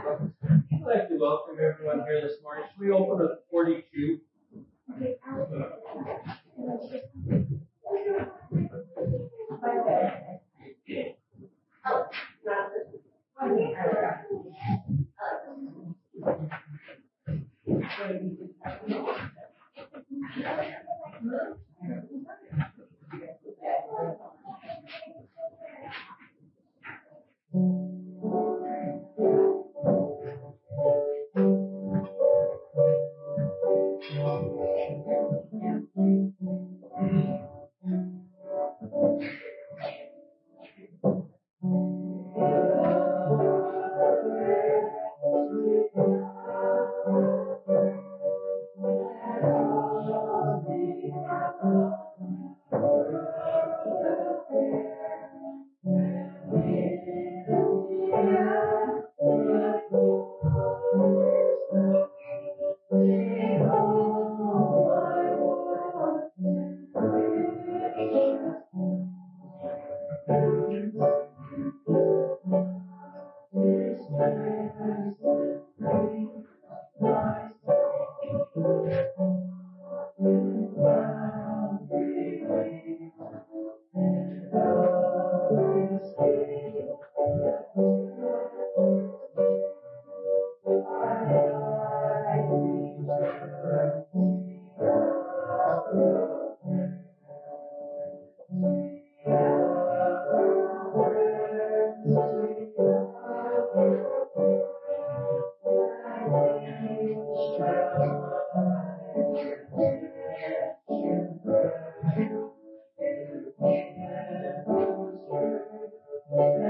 I'd like to welcome everyone here this morning. Should we open with 42?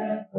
that.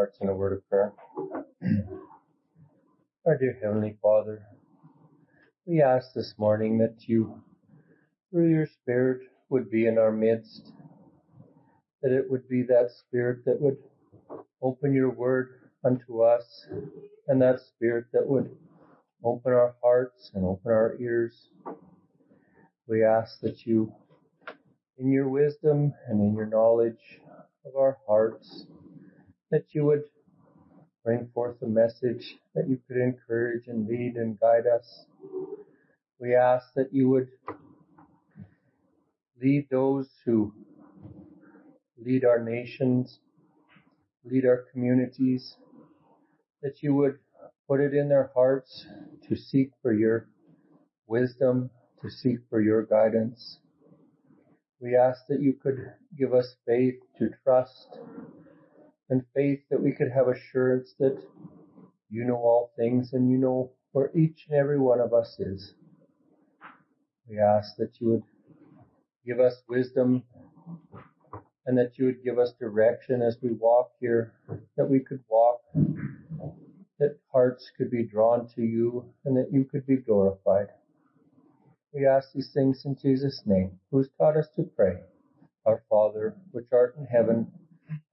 Hearts in a word of prayer? Our dear Heavenly Father, we ask this morning that you, through your Spirit, would be in our midst, that it would be that Spirit that would open your word unto us, and that Spirit that would open our hearts and open our ears. We ask that you, in your wisdom and in your knowledge of our hearts, that you would bring forth a message that you could encourage and lead and guide us. We ask that you would lead those who lead our nations, lead our communities, that you would put it in their hearts to seek for your wisdom, to seek for your guidance. We ask that you could give us faith to trust and faith that we could have assurance that you know all things and you know where each and every one of us is. We ask that you would give us wisdom and that you would give us direction as we walk here, that we could walk that hearts could be drawn to you and that you could be glorified. We ask these things in Jesus' name, who has taught us to pray. Our Father, which art in heaven,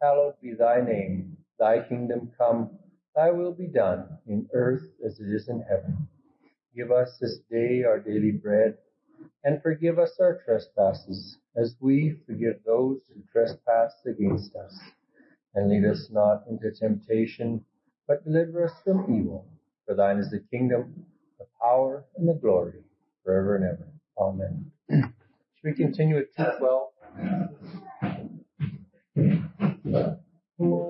hallowed be thy name. Thy kingdom come, thy will be done, in earth as it is in heaven. Give us this day our daily bread, and forgive us our trespasses, as we forgive those who trespass against us. And lead us not into temptation, but deliver us from evil. For thine is the kingdom, the power, and the glory, forever and ever. Amen. Should we continue at 212? We be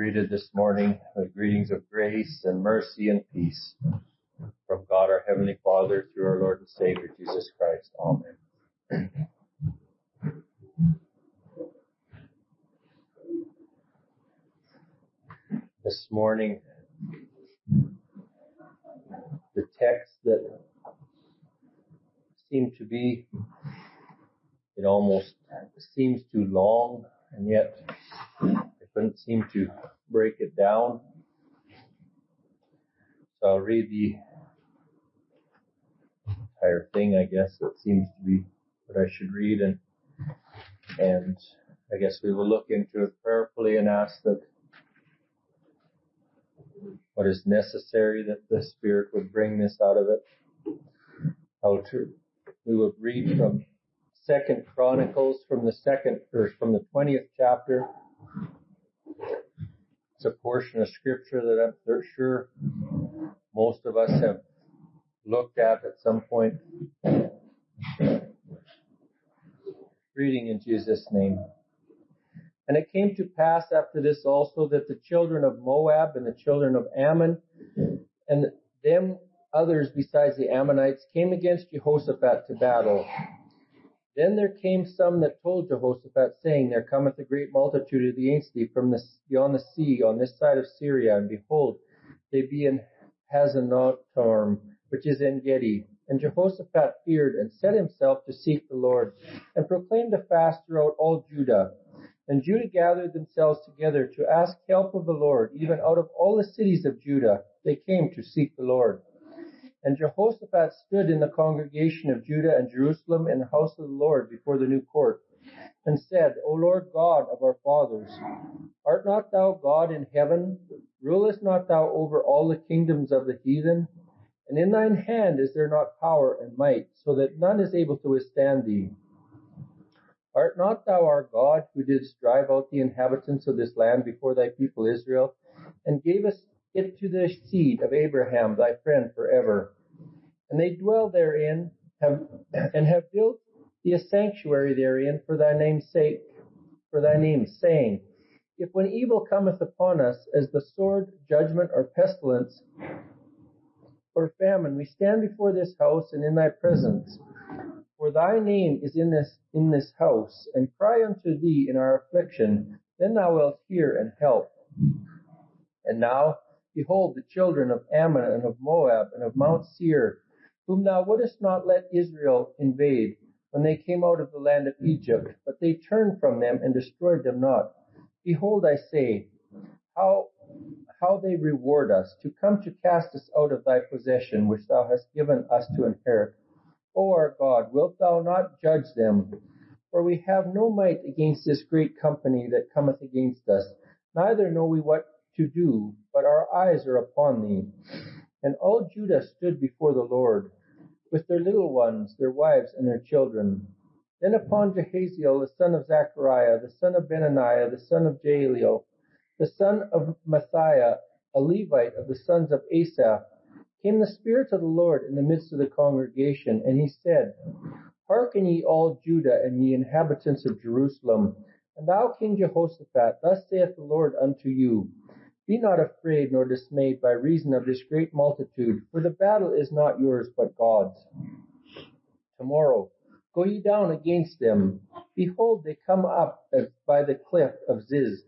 greeted this morning with greetings of grace and mercy and peace from God our Heavenly Father through our Lord and Savior Jesus Christ. Amen. This morning, the text that seemed to be, it almost seems too long, and yet couldn't seem to break it down. So I'll read the entire thing, I guess. It seems to be what I should read and and I guess we will look into it prayerfully and ask that what is necessary that the Spirit would bring this out of it. How we would read from Second Chronicles from the second or from the twentieth chapter it's a portion of scripture that I'm sure most of us have looked at at some point. Reading in Jesus' name. And it came to pass after this also that the children of Moab and the children of Ammon and them others besides the Ammonites came against Jehoshaphat to battle. Then there came some that told Jehoshaphat, saying, There cometh a great multitude against thee from the, beyond the sea on this side of Syria, and behold, they be in Hazanottam, which is En-gedi. And Jehoshaphat feared and set himself to seek the Lord, and proclaimed a fast throughout all Judah. And Judah gathered themselves together to ask help of the Lord, even out of all the cities of Judah. They came to seek the Lord. And Jehoshaphat stood in the congregation of Judah and Jerusalem in the house of the Lord before the new court, and said, O Lord God of our fathers, art not thou God in heaven? Rulest not thou over all the kingdoms of the heathen? And in thine hand is there not power and might, so that none is able to withstand thee? Art not thou our God, who didst drive out the inhabitants of this land before thy people Israel, and gavest it to the seed of Abraham, thy friend forever? And they dwell therein, have, and have built thee a sanctuary therein for thy name's sake, for thy name's saying, if when evil cometh upon us as the sword, judgment, or pestilence, or famine, we stand before this house and in thy presence. For thy name is in this in this house, and cry unto thee in our affliction, then thou wilt hear and help. And now, behold, the children of Ammon and of Moab and of Mount Seir, whom thou wouldest not let Israel invade, when they came out of the land of Egypt, but they turned from them and destroyed them not. Behold, I say, how how they reward us, to come to cast us out of thy possession, which thou hast given us to inherit. O our God, wilt thou not judge them? For we have no might against this great company that cometh against us, neither know we what to do, but our eyes are upon thee. And all Judah stood before the Lord, with their little ones, their wives, and their children. Then upon Jehaziel, the son of Zechariah, the son of Benaniah, the son of Jaeleel, the son of Matthiah, a Levite of the sons of Asaph, came the Spirit of the Lord in the midst of the congregation, and he said, Hearken ye all Judah and ye inhabitants of Jerusalem, and thou King Jehoshaphat, thus saith the Lord unto you, Be not afraid nor dismayed by reason of this great multitude, for the battle is not yours but God's. Tomorrow go ye down against them. Behold, they come up by the cliff of Ziz,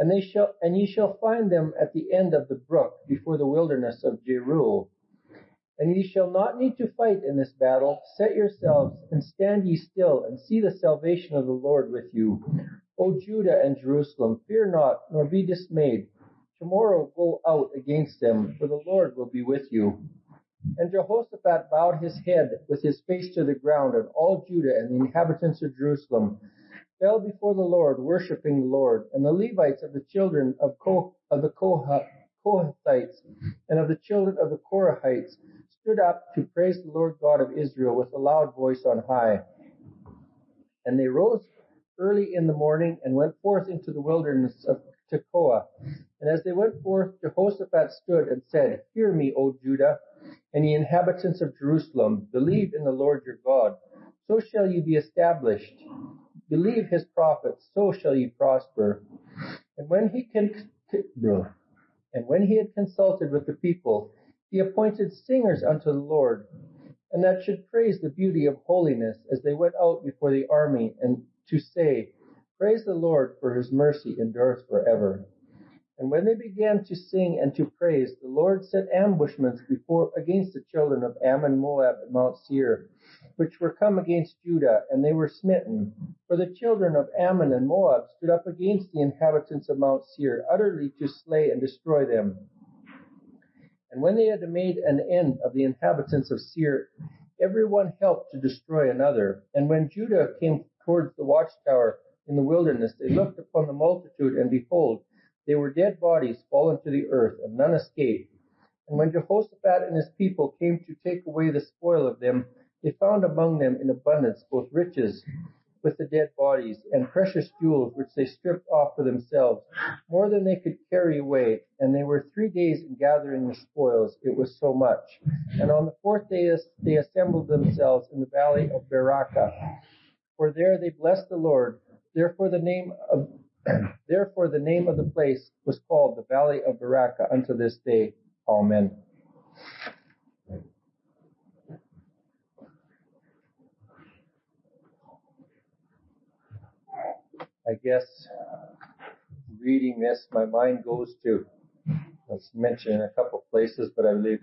and they shall, and ye shall find them at the end of the brook before the wilderness of Jeruel. And ye shall not need to fight in this battle. Set yourselves and stand ye still and see the salvation of the Lord with you. O Judah and Jerusalem, fear not, nor be dismayed. Tomorrow go out against them, for the Lord will be with you. And Jehoshaphat bowed his head with his face to the ground, and all Judah and the inhabitants of Jerusalem fell before the Lord, worshiping the Lord. And the Levites of the children of, Koh, of the Kohathites and of the children of the Korahites stood up to praise the Lord God of Israel with a loud voice on high. And they rose early in the morning and went forth into the wilderness of Tekoa. And as they went forth, Jehoshaphat stood and said, Hear me, O Judah, and ye inhabitants of Jerusalem, believe in the Lord your God. So shall ye be established. Believe his prophets, so shall ye prosper. And when he can, and when he had consulted with the people, he appointed singers unto the Lord, and that should praise the beauty of holiness as they went out before the army, and to say, Praise the Lord, for his mercy endureth forever. And when they began to sing and to praise, the Lord set ambushments before against the children of Ammon, Moab, and Mount Seir, which were come against Judah, and they were smitten. For the children of Ammon and Moab stood up against the inhabitants of Mount Seir, utterly to slay and destroy them. And when they had made an end of the inhabitants of Seir, every one helped to destroy another. And when Judah came towards the watchtower in the wilderness, they looked upon the multitude, and behold, they were dead bodies fallen to the earth, and none escaped. And when Jehoshaphat and his people came to take away the spoil of them, they found among them in abundance both riches with the dead bodies and precious jewels which they stripped off for themselves, more than they could carry away. And they were three days in gathering the spoils, it was so much. And on the fourth day they assembled themselves in the valley of Berachah. For there they blessed the Lord. Therefore the name of therefore the name of the place was called the Valley of Berachah unto this day. Amen. I guess reading this, my mind goes to, let's mention in a couple places, but I believe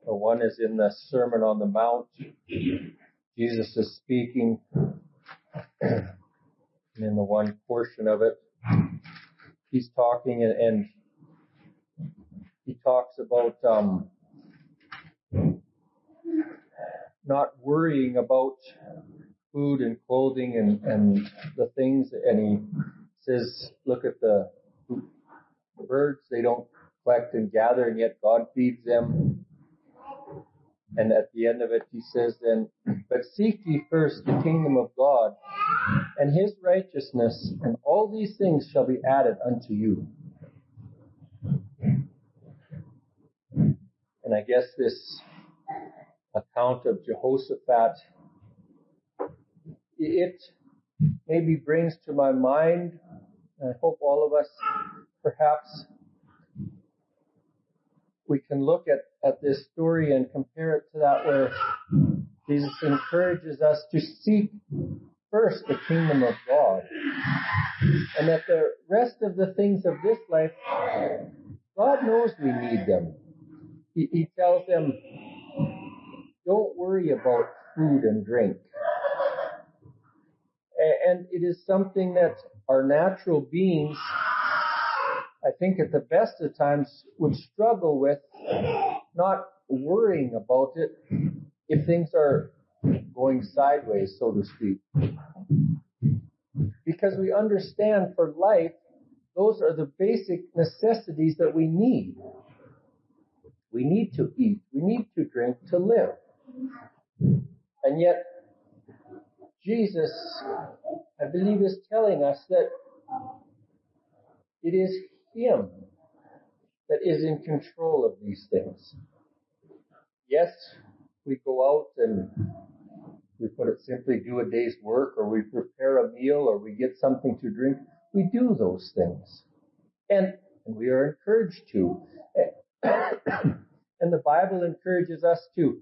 one is in the Sermon on the Mount. Jesus is speaking, in the one portion of it, he's talking and, and he talks about um, not worrying about food and clothing and, and the things, and he says, look at the birds, they don't collect and gather, and yet God feeds them. And at the end of it, he says then, but seek ye first the kingdom of God and his righteousness, and all these things shall be added unto you. And I guess this account of Jehoshaphat, it maybe brings to my mind, I hope all of us perhaps we can look at, at this story and compare it to that where Jesus encourages us to seek first the kingdom of God. And that the rest of the things of this life, God knows we need them. He, he tells them, don't worry about food and drink. And it is something that our natural beings I think at the best of times would struggle with not worrying about it if things are going sideways, so to speak. Because we understand for life, those are the basic necessities that we need. We need to eat. We need to drink to live. And yet, Jesus, I believe, is telling us that it is him that is in control of these things. Yes, we go out and we put it simply do a day's work or we prepare a meal or we get something to drink. We do those things. And, and we are encouraged to. and the Bible encourages us to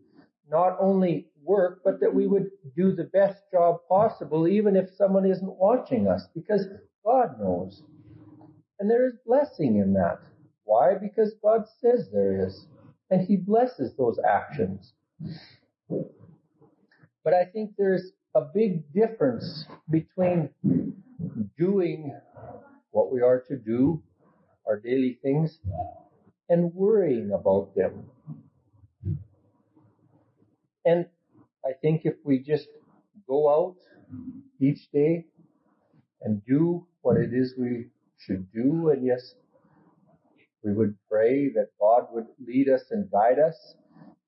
not only work, but that we would do the best job possible even if someone isn't watching us because God knows. And there is blessing in that. Why? Because God says there is. And He blesses those actions. But I think there's a big difference between doing what we are to do, our daily things, and worrying about them. And I think if we just go out each day and do what it is we should do. And yes, we would pray that God would lead us and guide us,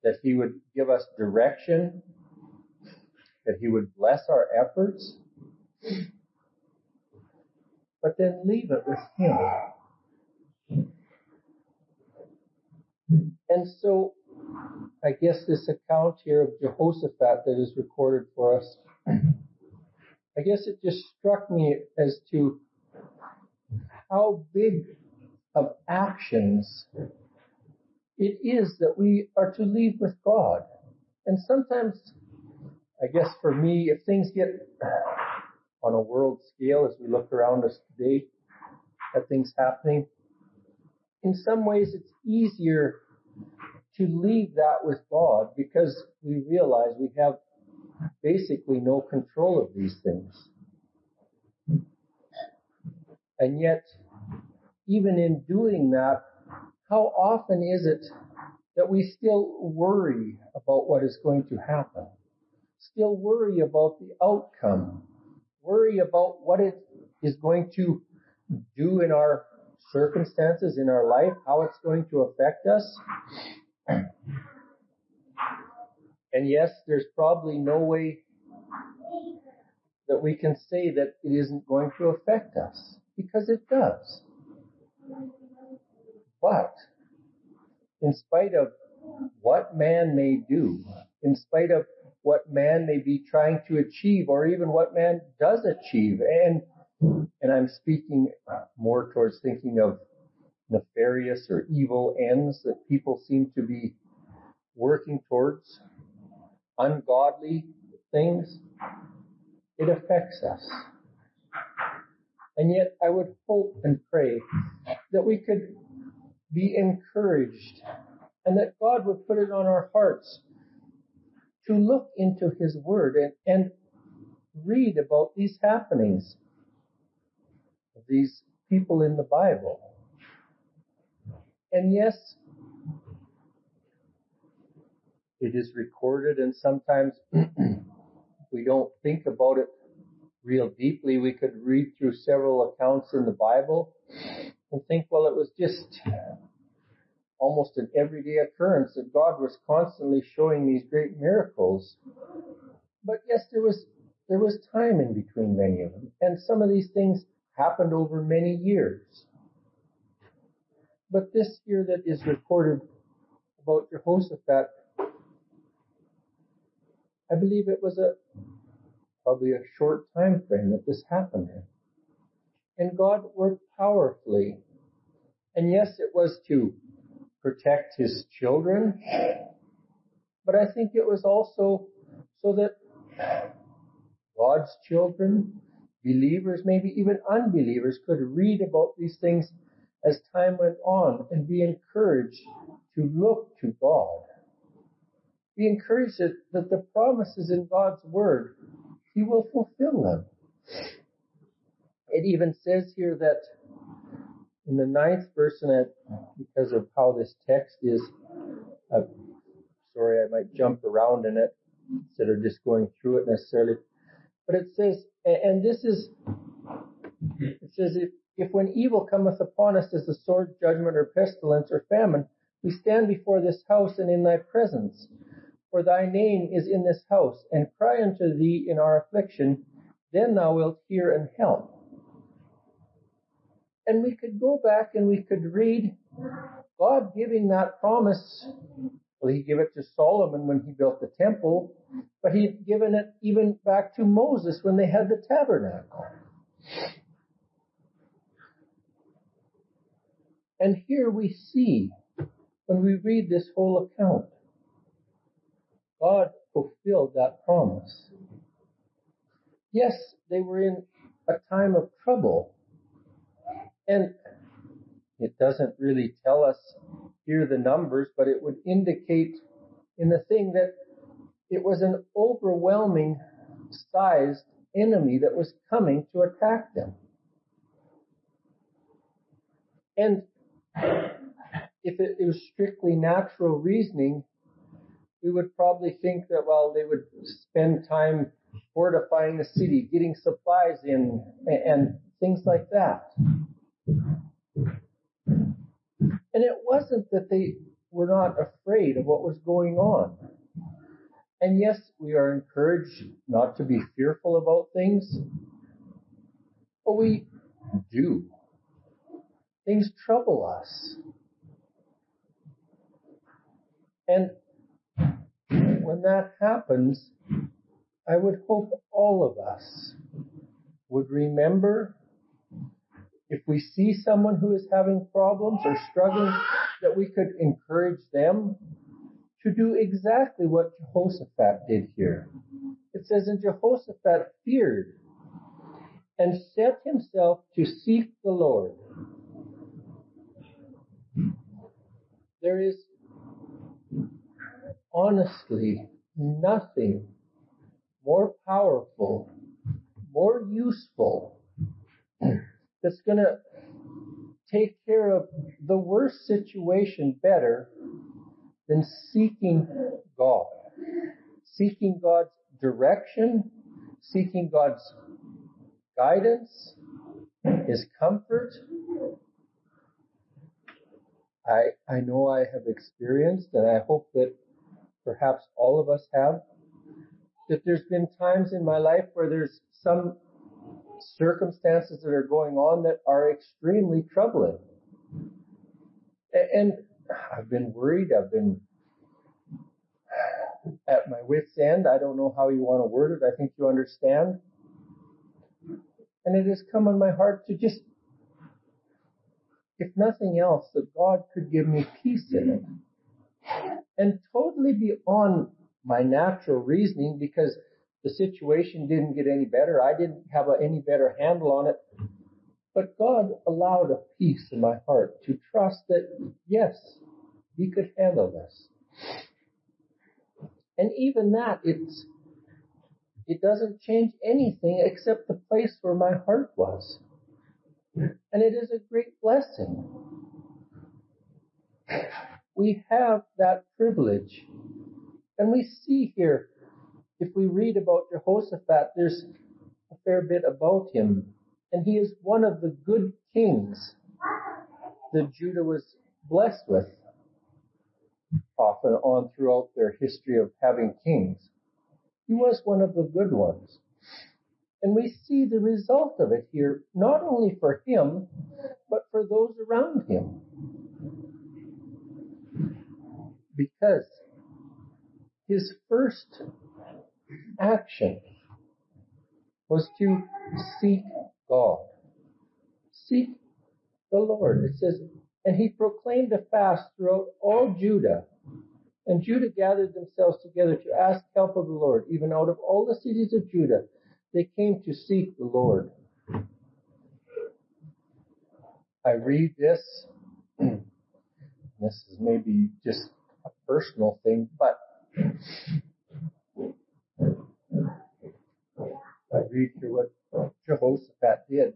that He would give us direction, that He would bless our efforts, but then leave it with Him. And so, I guess this account here of Jehoshaphat that is recorded for us, I guess it just struck me as to how big of actions it is that we are to leave with God. And sometimes, I guess for me, if things get on a world scale as we look around us today at things happening, in some ways it's easier to leave that with God because we realize we have basically no control of these things. And yet, even in doing that, how often is it that we still worry about what is going to happen? Still worry about the outcome? Worry about what it is going to do in our circumstances, in our life, how it's going to affect us? And yes, there's probably no way that we can say that it isn't going to affect us because it does. But in spite of what man may do, in spite of what man may be trying to achieve or even what man does achieve. And, and I'm speaking more towards thinking of nefarious or evil ends that people seem to be working towards, ungodly things. It affects us. And yet I would hope and pray that we could be encouraged and that God would put it on our hearts to look into His Word and, and read about these happenings of these people in the Bible. And yes, it is recorded and sometimes we don't think about it real deeply. We could read through several accounts in the Bible and think, well, it was just almost an everyday occurrence that God was constantly showing these great miracles. But yes, there was there was time in between many of them, and some of these things happened over many years. But this here that is recorded about Jehoshaphat, I believe it was a probably a short time frame that this happened. And God worked powerfully. And yes, it was to protect his children, but I think it was also so that God's children, believers, maybe even unbelievers, could read about these things as time went on and be encouraged to look to God. Be encouraged that, the promises in God's Word, He will fulfill them. It even says here that in the ninth verse, and because of how this text is, uh, sorry, I might jump around in it instead of just going through it necessarily. But it says, and this is, it says, if, if when evil cometh upon us as the sword, judgment, or pestilence, or famine, we stand before this house and in thy presence. For thy name is in this house, and cry unto thee in our affliction, then thou wilt hear and help. And we could go back and we could read God giving that promise. Well, he gave it to Solomon when he built the temple, but he'd given it even back to Moses when they had the tabernacle. And here we see, when we read this whole account, God fulfilled that promise. Yes, they were in a time of trouble, and it doesn't really tell us here the numbers, but it would indicate in the thing that it was an overwhelming sized enemy that was coming to attack them. And if it, was strictly natural reasoning, we would probably think that, well, they would spend time fortifying the city, getting supplies in, and things like that. And it wasn't that they were not afraid of what was going on. And yes, we are encouraged not to be fearful about things, but we do. Things trouble us. And when that happens, I would hope all of us would remember if we see someone who is having problems or struggling, that we could encourage them to do exactly what Jehoshaphat did here. It says, and Jehoshaphat feared and set himself to seek the Lord. There is honestly nothing more powerful, more useful that's going to take care of the worst situation better than seeking God. Seeking God's direction, seeking God's guidance, His comfort. I, I know I have experienced, and I hope that perhaps all of us have, that there's been times in my life where there's some circumstances that are going on that are extremely troubling. And I've been worried, I've been at my wit's end. I don't know how you want to word it. I think you understand. And it has come on my heart to just, if nothing else, that God could give me peace in it. And totally beyond my natural reasoning because the situation didn't get any better. I didn't have a, any better handle on it. But God allowed a peace in my heart to trust that, yes, He could handle this. And even that, it's, it doesn't change anything except the place where my heart was. And it is a great blessing. We have that privilege. And we see here, if we read about Jehoshaphat, there's a fair bit about him. And he is one of the good kings that Judah was blessed with off and on throughout their history of having kings. He was one of the good ones. And we see the result of it here, not only for him, but for those around him. Because his first action was to seek God. Seek the Lord. It says, and he proclaimed a fast throughout all Judah. And Judah gathered themselves together to ask help of the Lord. Even out of all the cities of Judah, they came to seek the Lord. I read this. this is maybe just a personal thing, but I read through what Jehoshaphat did.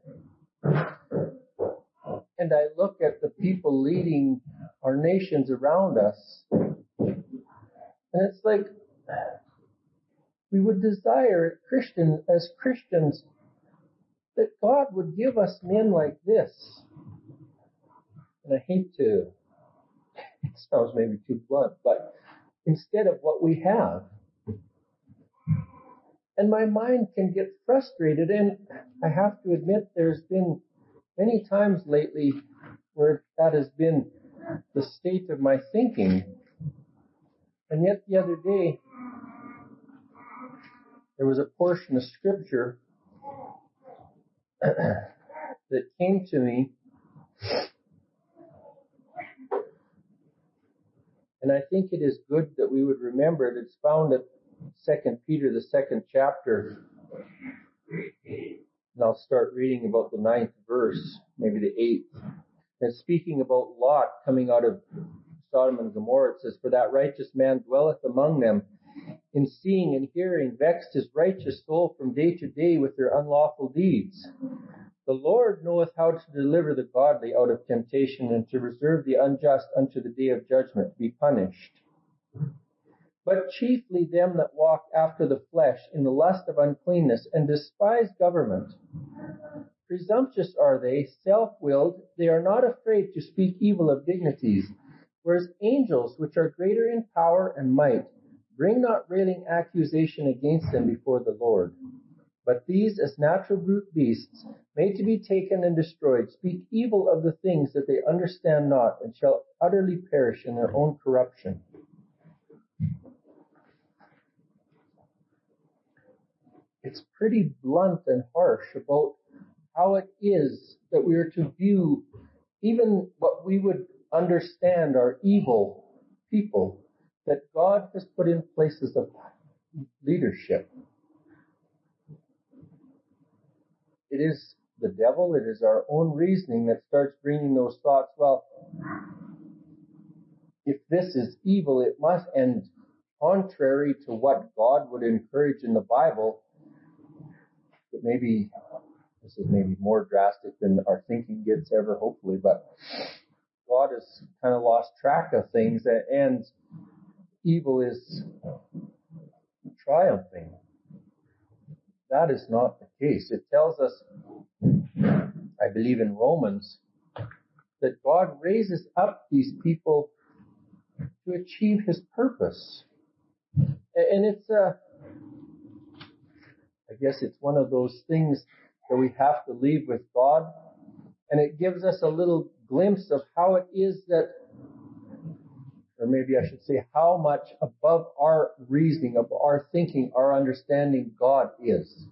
And I look at the people leading our nations around us. And it's like we would desire Christian as Christians that God would give us men like this. And I hate to it sounds maybe too blunt, but instead of what we have. And my mind can get frustrated and I have to admit there's been many times lately where that has been the state of my thinking. And yet the other day, there was a portion of scripture that came to me. And I think it is good that we would remember it. It's found at Second Peter, the second chapter. And I'll start reading about the ninth verse, maybe the eighth. And speaking about Lot coming out of Sodom and Gomorrah, it says, For that righteous man dwelleth among them, in seeing and hearing, vexed his righteous soul from day to day with their unlawful deeds. The Lord knoweth how to deliver the godly out of temptation and to reserve the unjust unto the day of judgment to be punished. But chiefly them that walk after the flesh in the lust of uncleanness and despise government. Presumptuous are they, self-willed, they are not afraid to speak evil of dignities, whereas angels, which are greater in power and might, bring not railing accusation against them before the Lord. But these, as natural brute beasts, made to be taken and destroyed, speak evil of the things that they understand not, and shall utterly perish in their own corruption. It's pretty blunt and harsh about how it is that we are to view even what we would understand are evil people that God has put in places of leadership. It is the devil, it is our own reasoning that starts bringing those thoughts, well, if this is evil, it must, end contrary to what God would encourage in the Bible, but maybe this is maybe more drastic than our thinking gets ever, hopefully, but God has kind of lost track of things and evil is triumphing. That is not the case. It tells us, I believe in Romans, that God raises up these people to achieve his purpose. And it's a, I guess it's one of those things that we have to leave with God. And it gives us a little glimpse of how it is that, or maybe I should say how much above our reasoning, of our thinking, our understanding God is.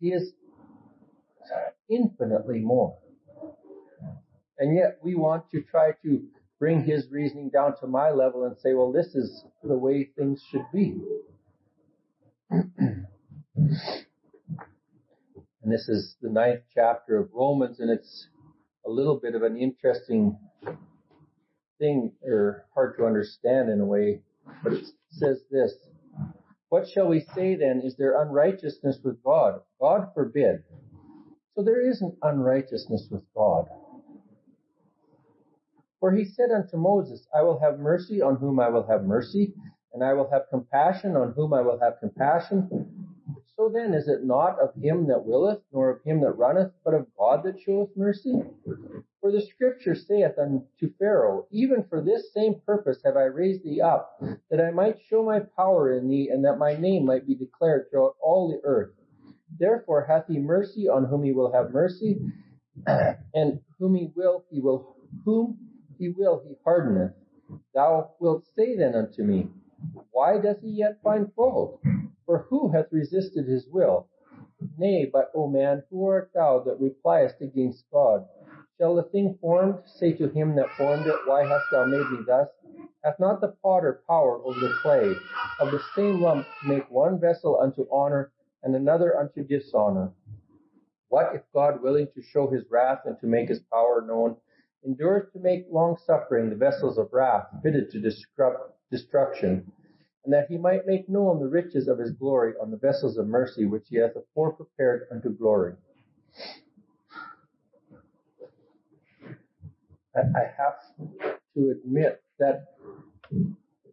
He is infinitely more. And yet we want to try to bring his reasoning down to my level and say, well, this is the way things should be. and this is the ninth chapter of Romans, and it's a little bit of an interesting thing, or hard to understand in a way, but it says this. What shall we say then? Is there unrighteousness with God? God forbid. So there isn't unrighteousness with God. For he said unto Moses, I will have mercy on whom I will have mercy, and I will have compassion on whom I will have compassion. So then is it not of him that willeth, nor of him that runneth, but of God that showeth mercy? For the scripture saith unto Pharaoh, Even for this same purpose have I raised thee up, that I might show my power in thee, and that my name might be declared throughout all the earth. Therefore hath he mercy on whom he will have mercy, and whom he will, he will, whom he will, he hardeneth. Thou wilt say then unto me, Why doth he yet find fault? For who hath resisted his will? Nay, but, O man, who art thou that repliest against God? Shall the thing formed say to him that formed it, Why hast thou made me thus? Hath not the potter power over the clay, of the same lump to make one vessel unto honor, and another unto dishonor? What if God, willing to show his wrath and to make his power known, endures to make long suffering the vessels of wrath fitted to destruction, and that he might make known the riches of his glory on the vessels of mercy which he hath afore prepared unto glory. I have to admit that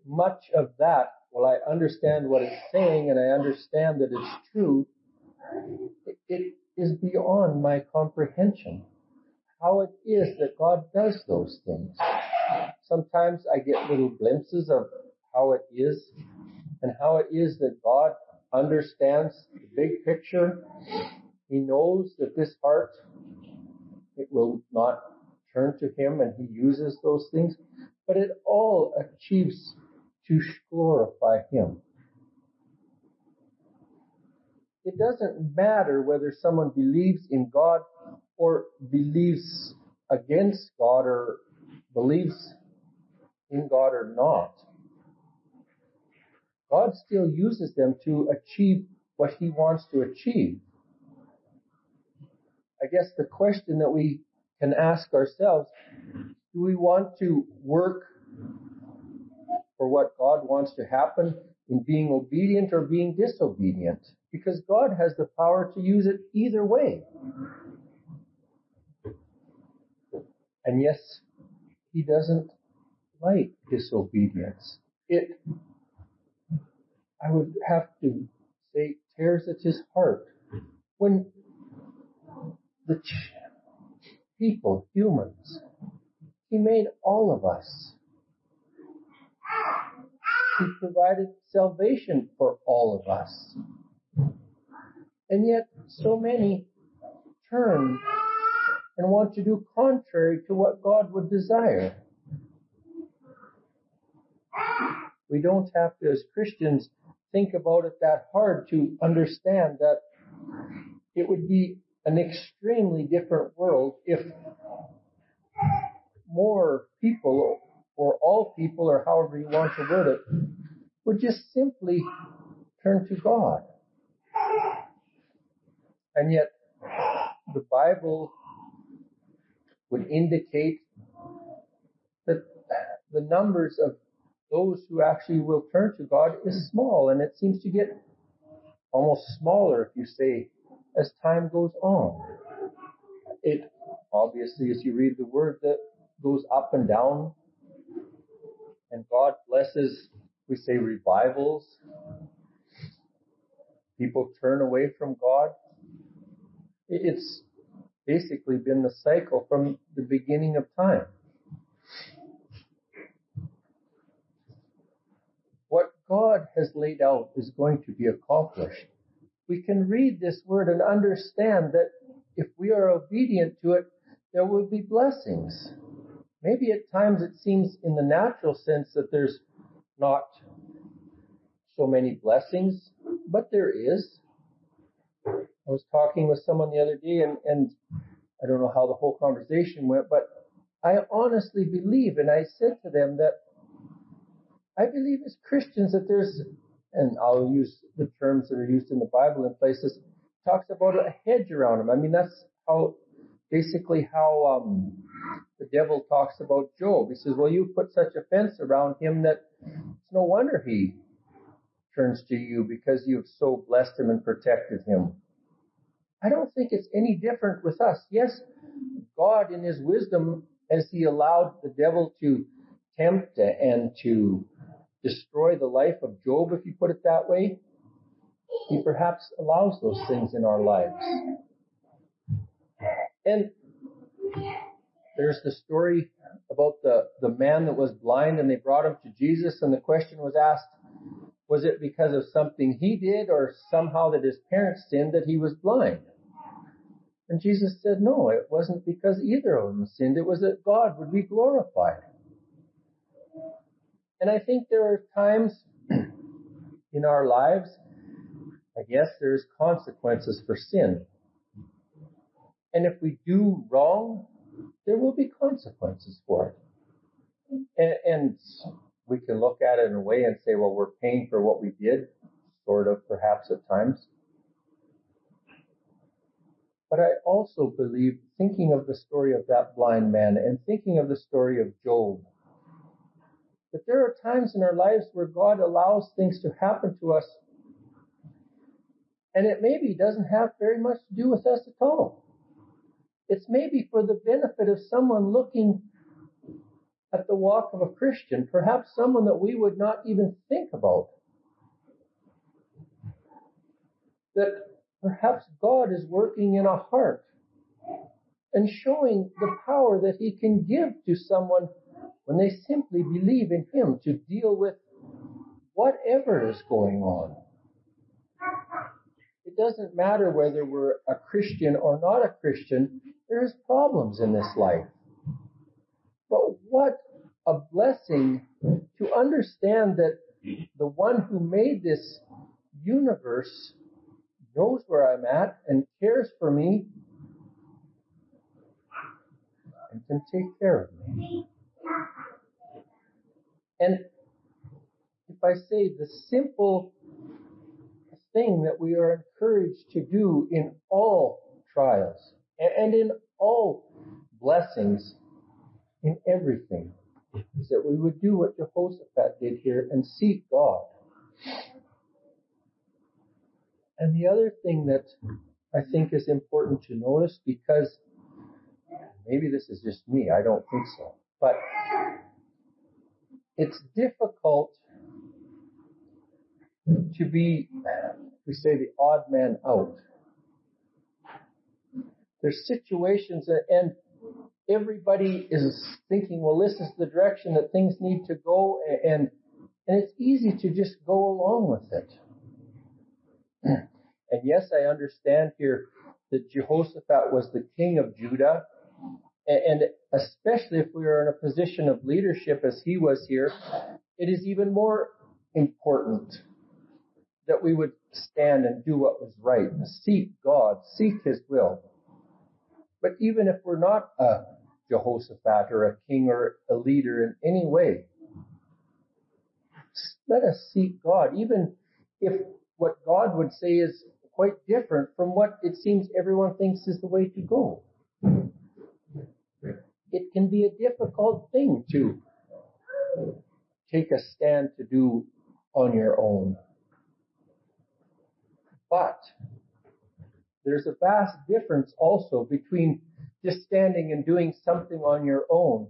much of that, while I understand what it's saying and I understand that it's true, it is beyond my comprehension how it is that God does those things. Sometimes I get little glimpses of how it is and how it is that God understands the big picture. He knows that this heart, it will not turn to Him and He uses those things, but it all achieves to glorify Him. It doesn't matter whether someone believes in God or believes against God or believes in God or not. God still uses them to achieve what he wants to achieve. I guess the question that we can ask ourselves, do we want to work for what God wants to happen in being obedient or being disobedient? Because God has the power to use it either way. And yes, he doesn't like disobedience. It, I would have to say, tears at his heart when the people, humans, he made all of us. He provided salvation for all of us. And yet, so many turn and want to do contrary to what God would desire. We don't have to, as Christians, think about it that hard to understand that it would be an extremely different world if more people, or all people, or however you want to word it, would just simply turn to God. And yet, the Bible would indicate that the numbers of those who actually will turn to God is small, and it seems to get almost smaller if you say as time goes on. It obviously, as you read the word, that goes up and down, and God blesses, we say, revivals. People turn away from God. It's basically been the cycle from the beginning of time. What God has laid out is going to be accomplished. We can read this word and understand that if we are obedient to it, there will be blessings. maybe at times it seems in the natural sense that there's not so many blessings, but there is. I was talking with someone the other day and, and I don't know how the whole conversation went, but I honestly believe, and I said to them that I believe as Christians that there's, and I'll use the terms that are used in the Bible in places, talks about a hedge around him. I mean, that's how, basically how, um, the devil talks about Job. He says, well, you put such a fence around him that it's no wonder he turns to you because you've so blessed him and protected him. I don't think it's any different with us. Yes, God in his wisdom, as he allowed the devil to tempt and to destroy the life of Job, if you put it that way, he perhaps allows those things in our lives. And there's the story about the, the man that was blind and they brought him to Jesus and the question was asked, was it because of something he did or somehow that his parents sinned that he was blind? And Jesus said, no, it wasn't because either of them sinned. It was that God would be glorified. And I think there are times in our lives, I guess there's consequences for sin. And if we do wrong, there will be consequences for it. And, and we can look at it in a way and say, well, we're paying for what we did, sort of, perhaps at times. But I also believe, thinking of the story of that blind man and thinking of the story of Job, that there are times in our lives where God allows things to happen to us and it maybe doesn't have very much to do with us at all. It's maybe for the benefit of someone looking at the walk of a Christian, perhaps someone that we would not even think about. That perhaps God is working in a heart and showing the power that he can give to someone when they simply believe in him to deal with whatever is going on. It doesn't matter whether we're a Christian or not a Christian, there's problems in this life. But what a blessing to understand that the one who made this universe knows where I'm at and cares for me and can take care of me. And if I say the simple thing that we are encouraged to do in all trials and in all blessings in everything is that we would do what Jehoshaphat did here and seek God. And the other thing that I think is important to notice because maybe this is just me, I don't think so, but it's difficult to be, we say, the odd man out. There's situations that, and everybody is thinking, well, this is the direction that things need to go, and and it's easy to just go along with it. And yes, I understand here that Jehoshaphat was the king of Judah, and especially if we are in a position of leadership as he was here, it is even more important that we would stand and do what was right, seek God, seek his will. But even if we're not a Jehoshaphat or a king or a leader in any way, let us seek God, even if what God would say is quite different from what it seems everyone thinks is the way to go. It can be a difficult thing to take a stand to do on your own. But there's a vast difference also between just standing and doing something on your own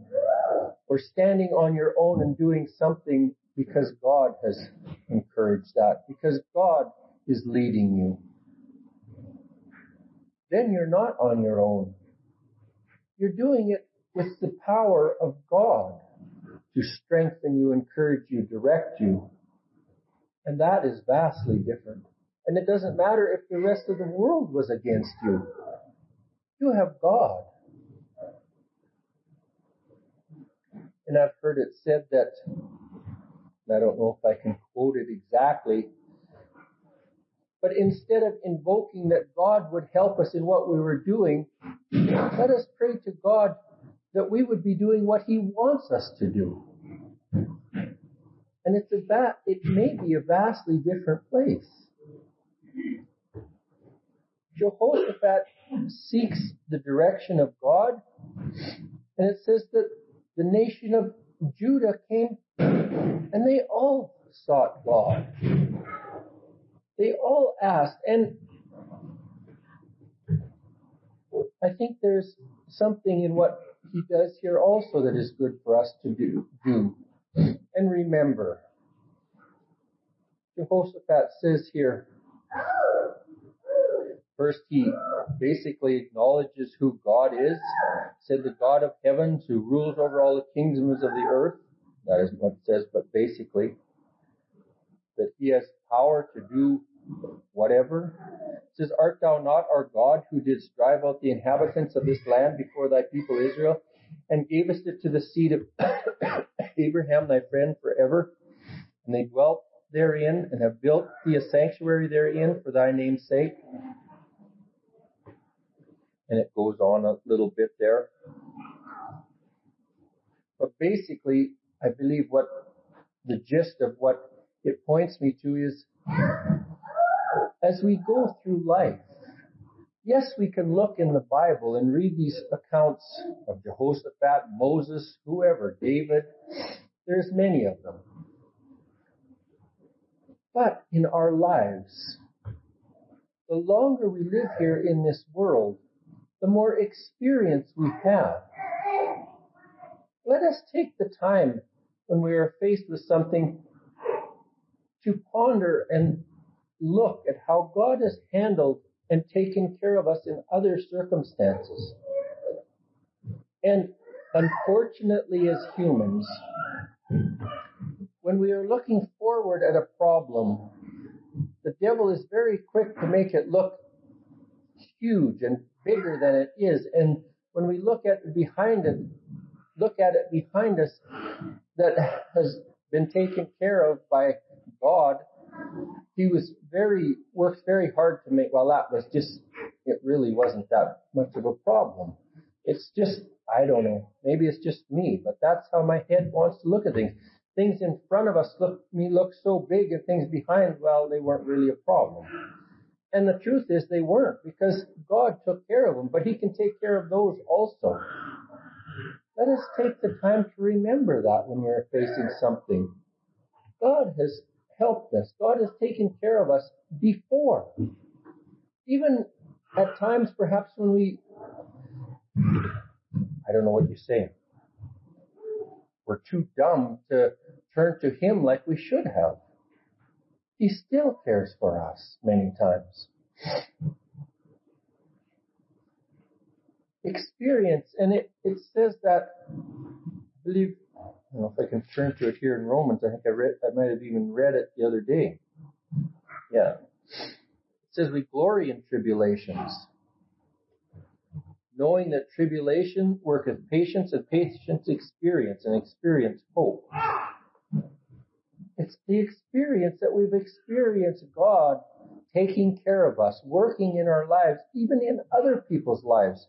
or standing on your own and doing something because God has encouraged that, because God is leading you. Then you're not on your own. You're doing it with the power of God to strengthen you, encourage you, direct you. And that is vastly different. And it doesn't matter if the rest of the world was against you. You have God. And I've heard it said that, I don't know if I can quote it exactly, but instead of invoking that God would help us in what we were doing, let us pray to God that we would be doing what He wants us to do. And it's a va- it may be a vastly different place. Jehoshaphat seeks the direction of God, and it says that the nation of Judah came and they all sought God. They all asked, and I think there's something in what he does here also that is good for us to do. do. And remember, Jehoshaphat says here, first he basically acknowledges who God is, said the God of heavens who rules over all the kingdoms of the earth. That isn't what it says, but basically, that he has power to do whatever. Says, Art thou not our God who didst drive out the inhabitants of this land before thy people Israel, and gavest it to the seed of Abraham thy friend forever? And they dwelt therein and have built thee a sanctuary therein for thy name's sake. And it goes on a little bit there. But basically, I believe what the gist of what it points me to is as we go through life, yes, we can look in the Bible and read these accounts of Jehoshaphat, Moses, whoever, David. There's many of them. But in our lives, the longer we live here in this world, the more experience we have. Let us take the time when we are faced with something to ponder and look at how God has handled and taken care of us in other circumstances. And unfortunately, as humans, when we are looking forward at a problem, the devil is very quick to make it look huge and bigger than it is. And when we look at behind it, look at it behind us that has been taken care of by God, he was very, worked very hard to make, well, that was just, it really wasn't that much of a problem. It's just, I don't know, maybe it's just me, but that's how my head wants to look at things. Things in front of us look, me look so big and things behind, well, they weren't really a problem. And the truth is they weren't because God took care of them, but he can take care of those also. Let us take the time to remember that when we're facing something. God has helped us. God has taken care of us before. Even at times perhaps when we, I don't know what you're saying. We're too dumb to turn to Him like we should have. He still cares for us many times. Experience, and it, it says that, I believe, Don't know if I can turn to it here in Romans. I think I read, I might have even read it the other day. Yeah. It says we glory in tribulations, knowing that tribulation worketh patience and patience experience and experience hope. It's the experience that we've experienced God taking care of us, working in our lives, even in other people's lives.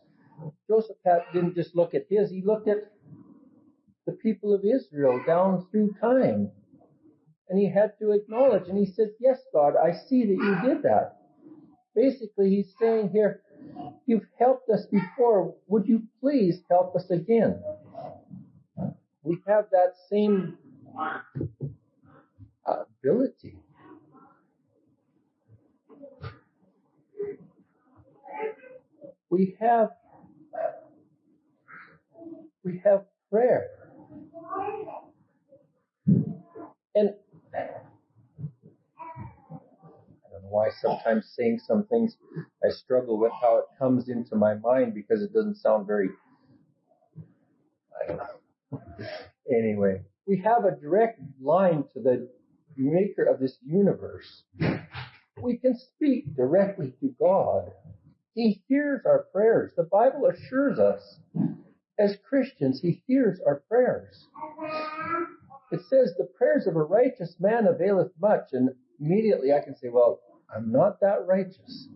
Joseph didn't just look at his, he looked at the people of Israel down through time. And he had to acknowledge, and he said, yes, God, I see that you did that. Basically, he's saying here, you've helped us before. Would you please help us again? We have that same uh, ability. We have we have prayer. And I don't know why sometimes saying some things I struggle with how it comes into my mind because it doesn't sound very I don't know. Anyway, we have a direct line to the maker of this universe. We can speak directly to God. He hears our prayers. The Bible assures us as Christians, He hears our prayers. It says the prayers of a righteous man availeth much, and immediately I can say, well, I'm not that righteous.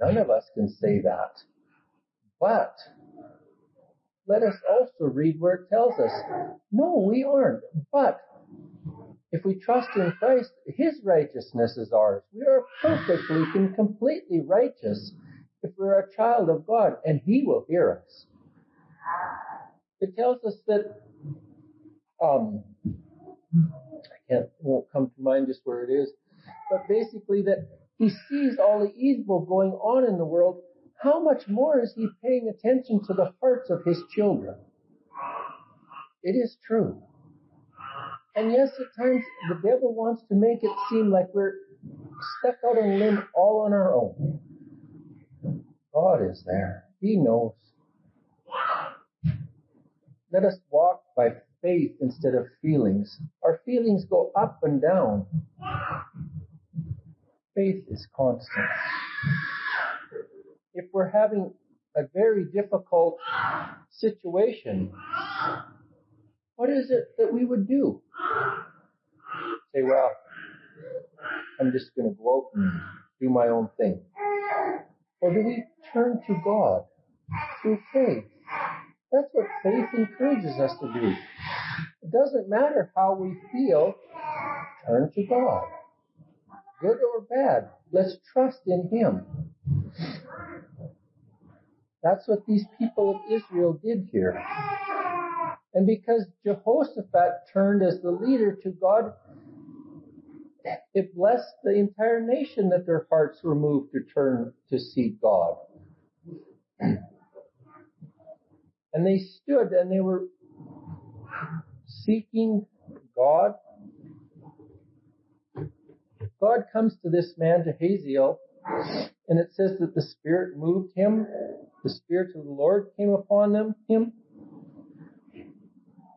None of us can say that. But let us also read where it tells us, no, we aren't. But if we trust in Christ, His righteousness is ours. We are perfectly and completely righteous if we're a child of God, and He will hear us. It tells us that, um, I can't, won't come to mind just where it is, but basically that He sees all the evil going on in the world. How much more is He paying attention to the hearts of His children? It is true. And yes, at times the devil wants to make it seem like we're stuck out on a limb all on our own. God is there. He knows. Let us walk by faith instead of feelings. Our feelings go up and down. Faith is constant. If we're having a very difficult situation, what is it that we would do? Say, well, I'm just going to go out and do my own thing. Or do we turn to God through faith? That's what faith encourages us to do. It doesn't matter how we feel, turn to God. Good or bad, let's trust in Him. That's what these people of Israel did here. And because Jehoshaphat turned as the leader to God, it blessed the entire nation that their hearts were moved to turn to seek God. And they stood and they were seeking God. God comes to this man, to Hazael, and it says that the Spirit moved him. The Spirit of the Lord came upon them, him.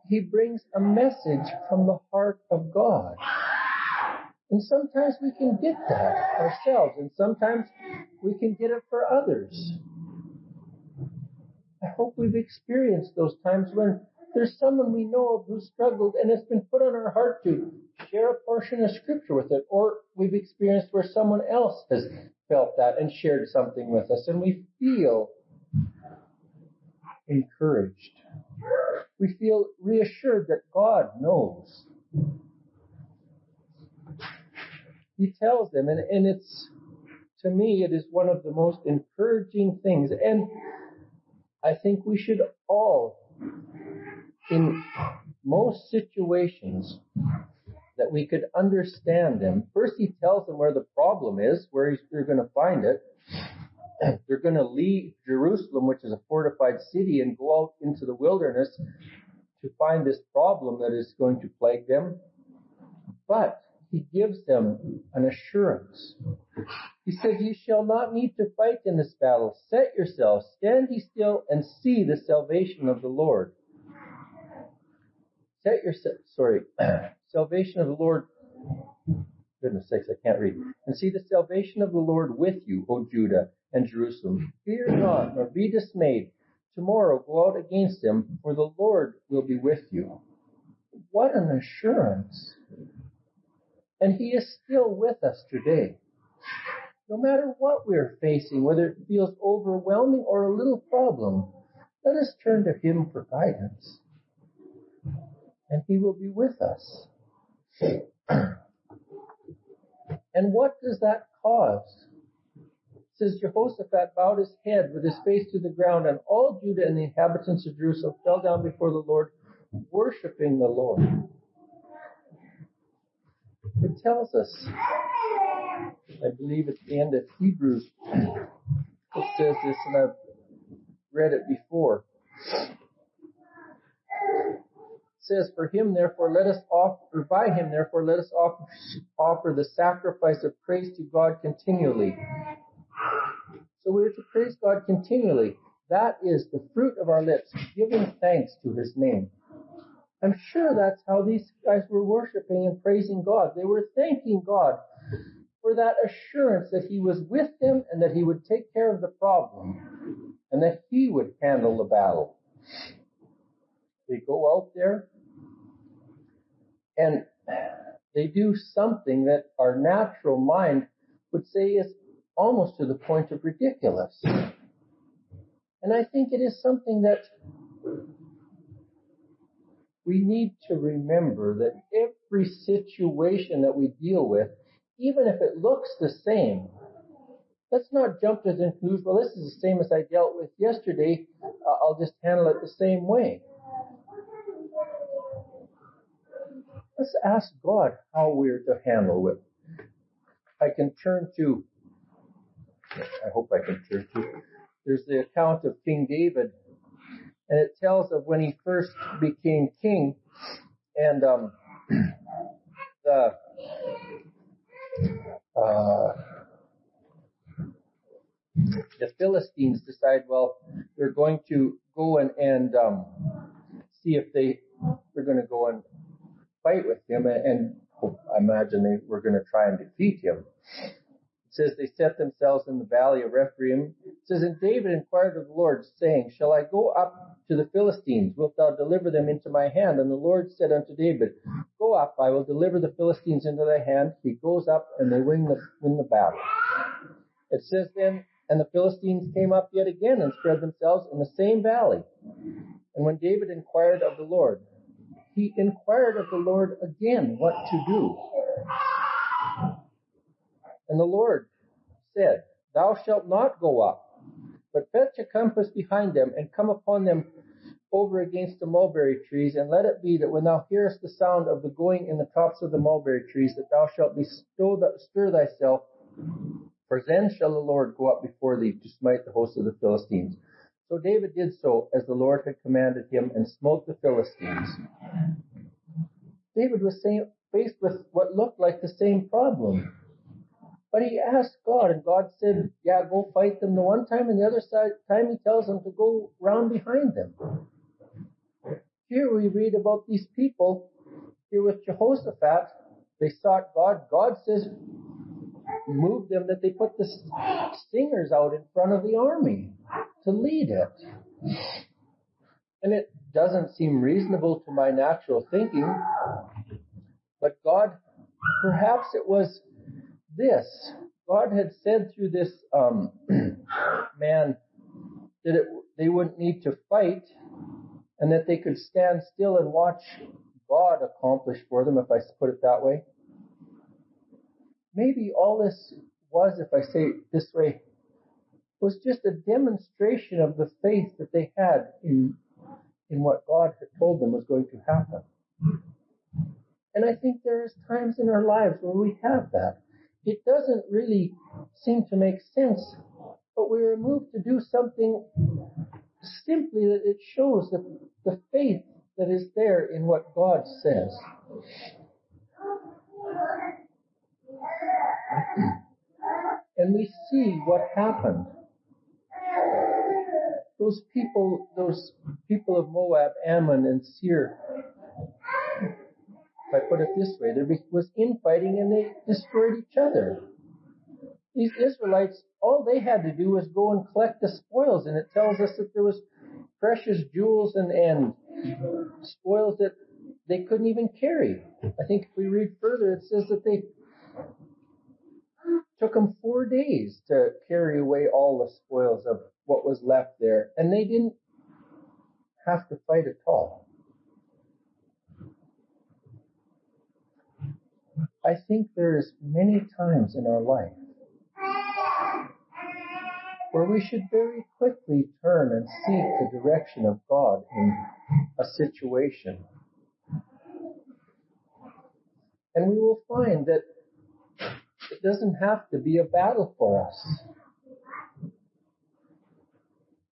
He brings a message from the heart of God. And sometimes we can get that ourselves, and sometimes we can get it for others. I hope we've experienced those times when there's someone we know of who struggled and it's been put on our heart to share a portion of scripture with it, or we've experienced where someone else has felt that and shared something with us and we feel encouraged. We feel reassured that God knows. He tells them and, and it's, to me, it is one of the most encouraging things. And I think we should all, in most situations, that we could understand them. First, he tells them where the problem is, where they're going to find it. They're going to leave Jerusalem, which is a fortified city, and go out into the wilderness to find this problem that is going to plague them. But he gives them an assurance. He said, You shall not need to fight in this battle. Set yourselves, stand ye still, and see the salvation of the Lord. Set yourself, sorry, salvation of the Lord. Goodness sakes, I can't read. And see the salvation of the Lord with you, O Judah and Jerusalem. Fear not, nor be dismayed. Tomorrow go out against them, for the Lord will be with you. What an assurance. And He is still with us today. No matter what we're facing, whether it feels overwhelming or a little problem, let us turn to Him for guidance. And He will be with us. and what does that cause? Says Jehoshaphat bowed his head with his face to the ground, and all Judah and the inhabitants of Jerusalem fell down before the Lord, worshiping the Lord. It tells us, I believe at the end of Hebrews, it says this, and I've read it before. It says, For him therefore let us offer, by him therefore let us offer, offer the sacrifice of praise to God continually. So we are to praise God continually. That is the fruit of our lips, giving thanks to his name. I'm sure that's how these guys were worshiping and praising God. They were thanking God for that assurance that He was with them and that He would take care of the problem. and that he would handle the battle. They go out there and they do something that our natural mind would say is almost to the point of ridiculous. And I think it is something that we need to remember that every situation that we deal with, even if it looks the same, let's not jump to the conclusion, well, this is the same as I dealt with yesterday. Uh, I'll just handle it the same way. Let's ask God how we're to handle it. I can turn to, I hope I can turn to, there's the account of King David, and it tells of when he first became king, and um, the uh, the Philistines decide, well, they're going to go and, and um, see if they they're going to go and fight with him, and, and I imagine they were going to try and defeat him. It says they set themselves in the valley of Rephaim. It says, and David inquired of the Lord, saying, Shall I go up to the Philistines? Wilt thou deliver them into my hand? And the Lord said unto David, Go up, I will deliver the Philistines into thy hand. He goes up, and they win the win the battle. It says then, and the Philistines came up yet again and spread themselves in the same valley. And when David inquired of the Lord, he inquired of the Lord again what to do. And the Lord said, Thou shalt not go up, but fetch a compass behind them, and come upon them over against the mulberry trees, and let it be that when thou hearest the sound of the going in the tops of the mulberry trees, that thou shalt stir thyself, for then shall the Lord go up before thee to smite the host of the Philistines. So David did so as the Lord had commanded him, and smote the Philistines. David was faced with what looked like the same problem. But he asked God, and God said, yeah, go fight them the one time, and the other side, time he tells them to go round behind them. Here we read about these people, here with Jehoshaphat, they sought God. God says, move them that they put the singers out in front of the army to lead it. And it doesn't seem reasonable to my natural thinking, but God, perhaps it was this. God had said through this um, man that it, they wouldn't need to fight and that they could stand still and watch God accomplish for them, if I put it that way. Maybe all this was, if I say it this way, was just a demonstration of the faith that they had in, in what God had told them was going to happen. And I think there is times in our lives where we have that it doesn't really seem to make sense, but we are moved to do something simply that it shows that the faith that is there in what God says. And we see what happened. Those people, those people of Moab, Ammon, and Seir, if I put it this way, there was infighting and they destroyed each other. These Israelites, all they had to do was go and collect the spoils, and it tells us that there was precious jewels and, and spoils that they couldn't even carry. I think if we read further, it says that they took them four days to carry away all the spoils of what was left there, and they didn't have to fight at all. I think there's many times in our life where we should very quickly turn and seek the direction of God in a situation. And we will find that it doesn't have to be a battle for us.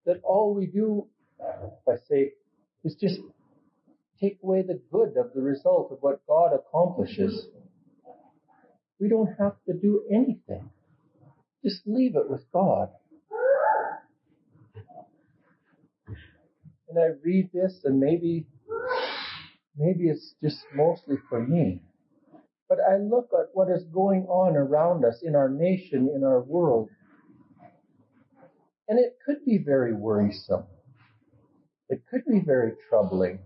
That all we do, if I say, is just take away the good of the result of what God accomplishes we don't have to do anything. Just leave it with God. And I read this and maybe, maybe it's just mostly for me. But I look at what is going on around us in our nation, in our world. And it could be very worrisome. It could be very troubling.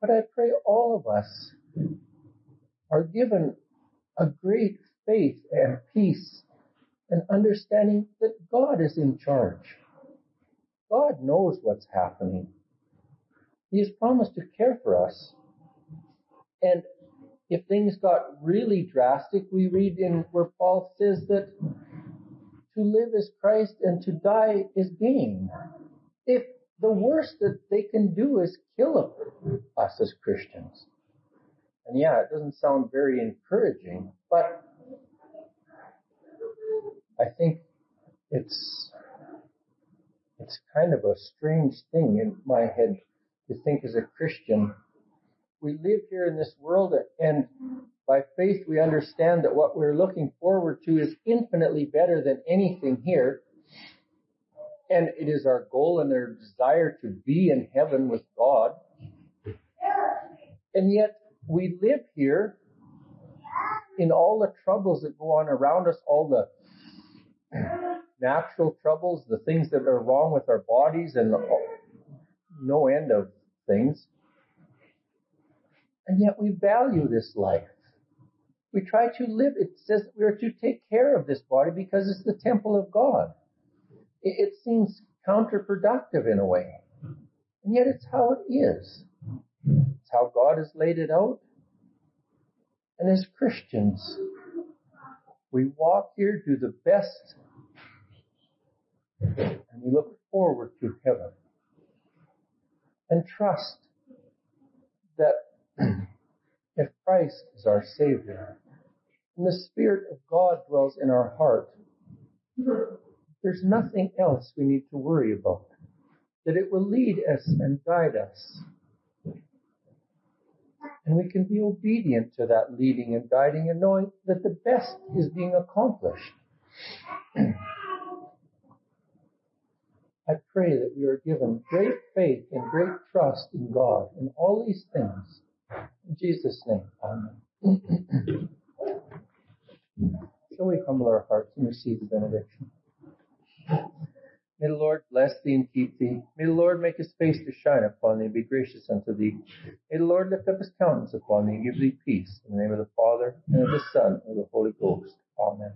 But I pray all of us are given a great faith and peace and understanding that God is in charge. God knows what's happening. He has promised to care for us. And if things got really drastic, we read in where Paul says that to live is Christ and to die is gain. If the worst that they can do is kill us as Christians. And yeah, it doesn't sound very encouraging, but I think it's it's kind of a strange thing in my head to think as a Christian. We live here in this world and by faith we understand that what we're looking forward to is infinitely better than anything here. And it is our goal and our desire to be in heaven with God. And yet we live here in all the troubles that go on around us, all the natural troubles, the things that are wrong with our bodies and no end of things. And yet we value this life. We try to live, it says we are to take care of this body because it's the temple of God. It, it seems counterproductive in a way. And yet it's how it is. It's how God has laid it out. And as Christians, we walk here, do the best, and we look forward to heaven. And trust that if Christ is our Savior, and the Spirit of God dwells in our heart, there's nothing else we need to worry about. That it will lead us and guide us. And we can be obedient to that leading and guiding and knowing that the best is being accomplished. I pray that we are given great faith and great trust in God in all these things. In Jesus' name, Amen. Shall we humble our hearts and receive the benediction? May the Lord bless thee and keep thee. May the Lord make his face to shine upon thee and be gracious unto thee. May the Lord lift up his countenance upon thee and give thee peace. In the name of the Father, and of the Son, and of the Holy Ghost. Amen.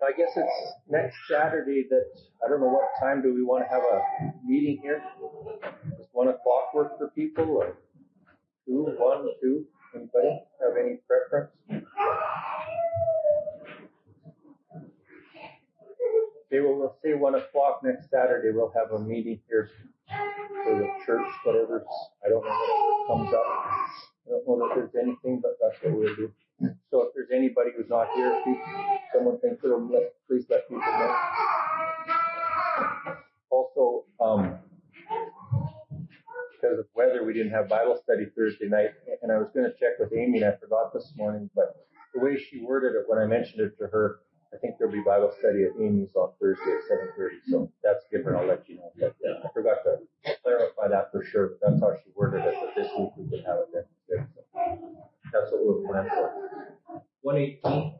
I guess it's next Saturday that, I don't know what time do we want to have a meeting here? Does one o'clock work for people or two, one, two? Anybody have any preference? Okay, well, we'll say one o'clock next Saturday. We'll have a meeting here for the church, whatever. I don't know what comes up. I don't know that there's anything, but that's what we'll do. So if there's anybody who's not here, please, someone them, let, please let people know. Also, um, because of weather, we didn't have Bible study Thursday night, and I was going to check with Amy, and I forgot this morning, but the way she worded it when I mentioned it to her, I think there'll be Bible study at Amy's on Thursday at 7.30, so that's different. I'll let you know. But I forgot to clarify that for sure, but that's how she worded it, but this week we can have it then. That's what we're planning for. 118.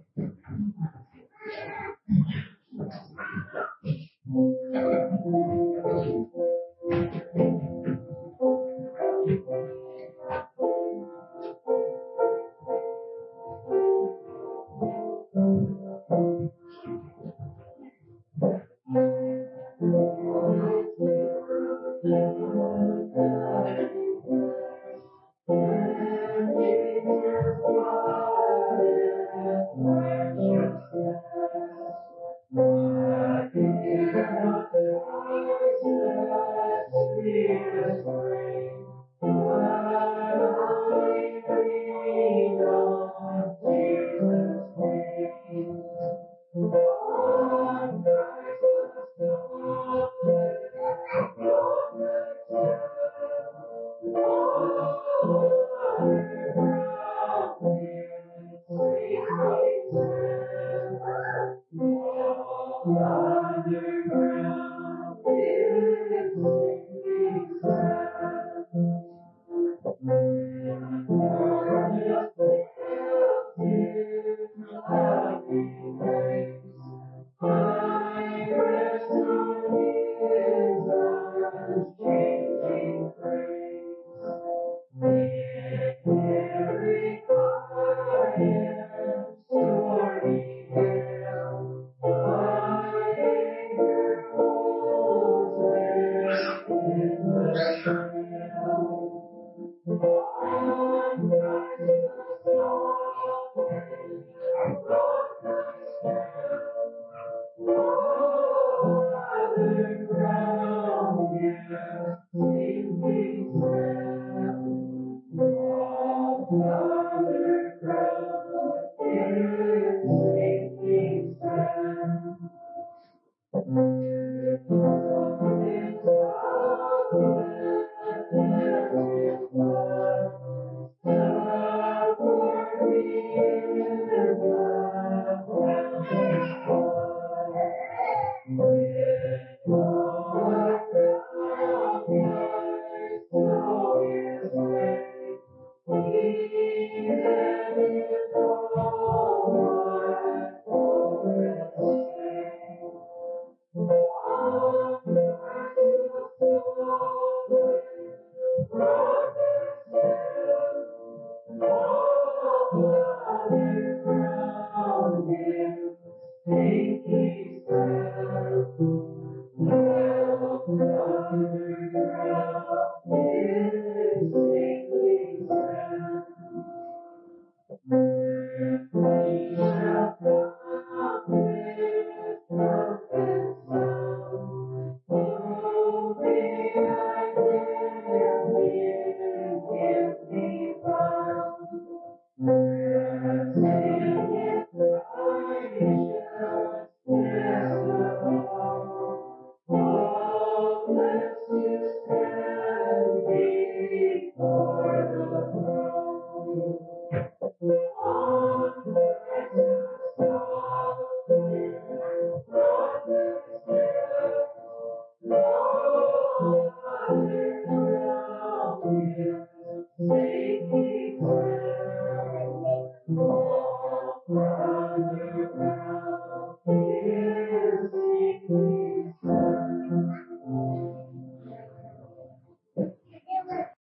under pressure.